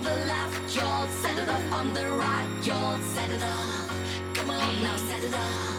on the left, y'all set it up on the right, y'all set it up. Come on now, set it up.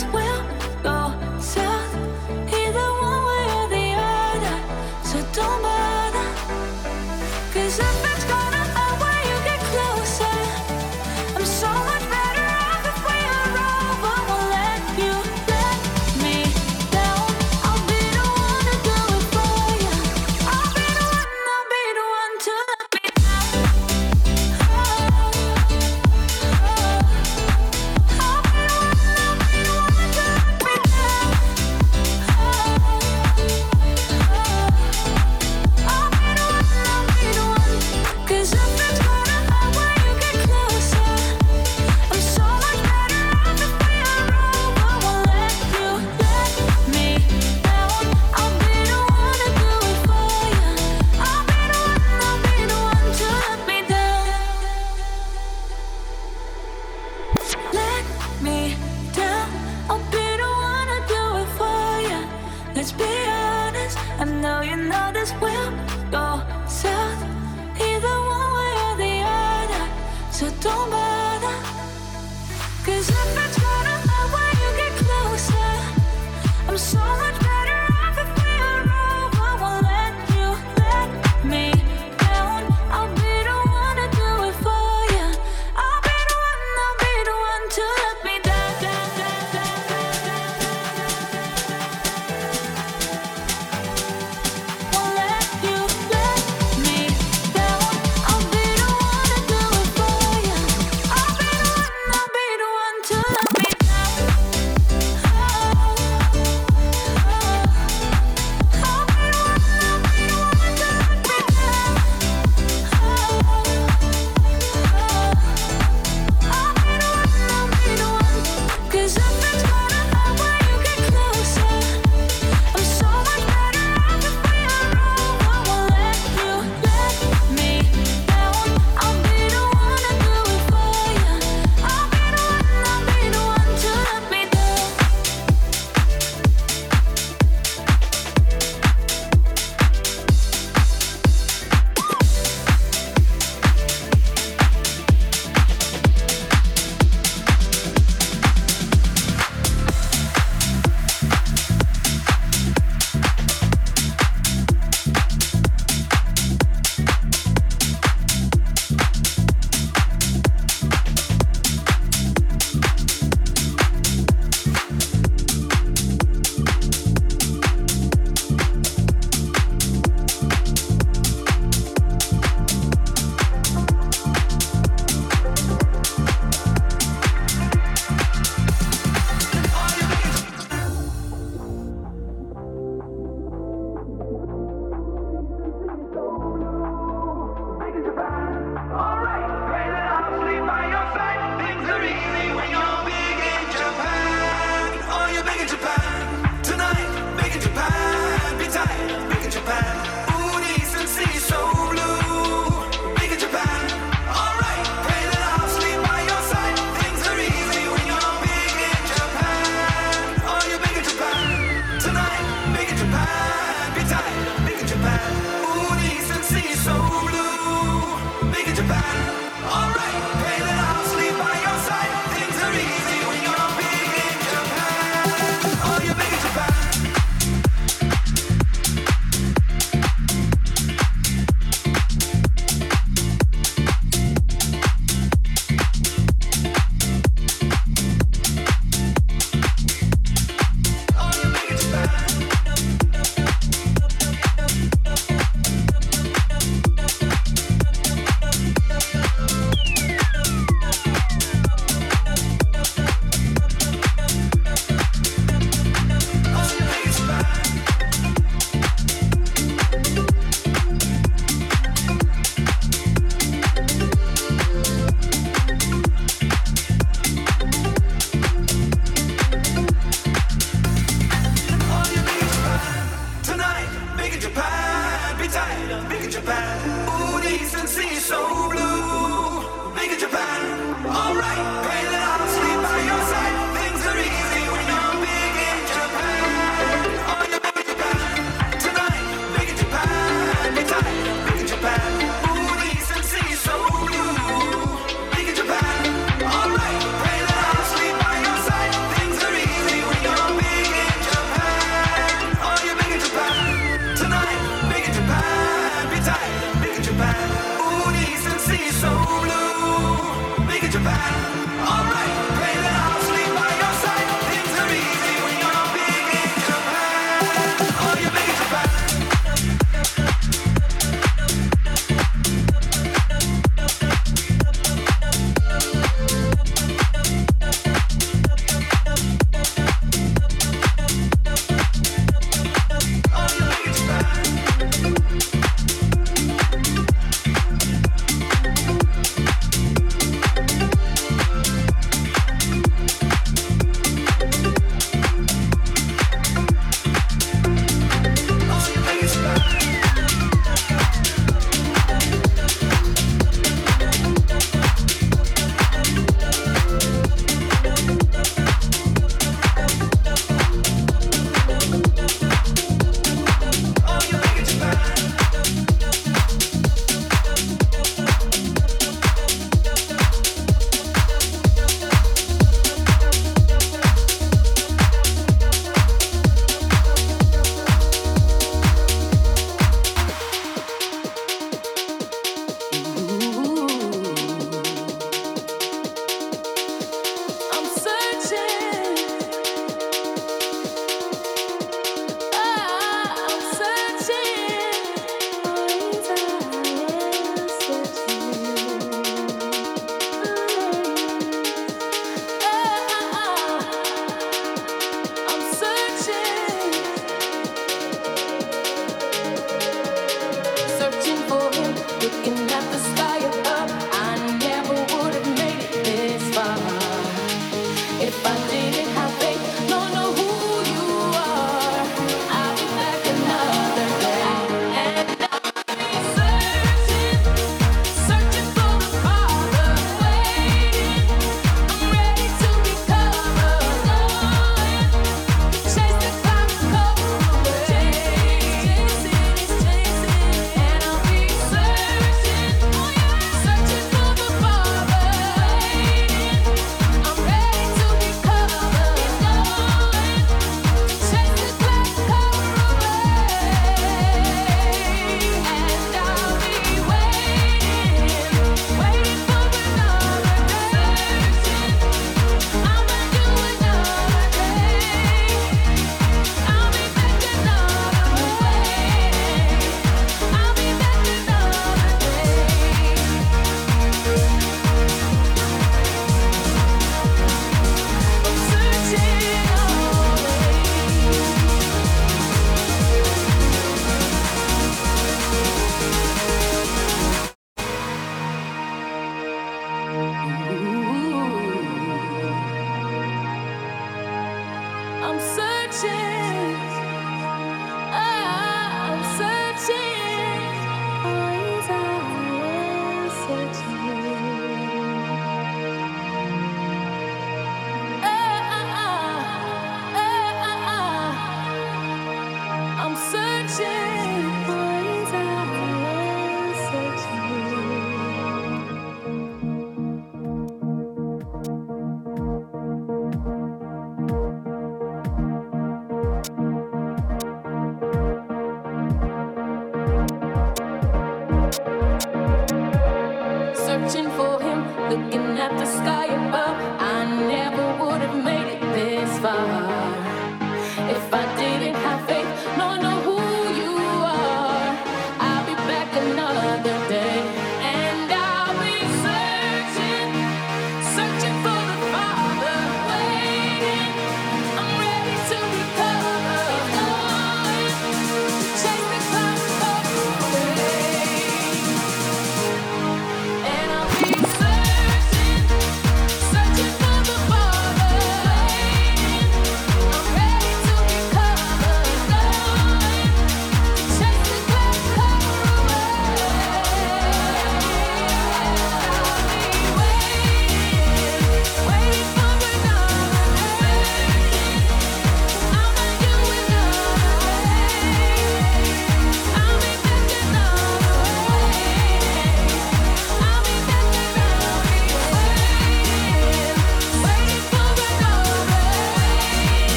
To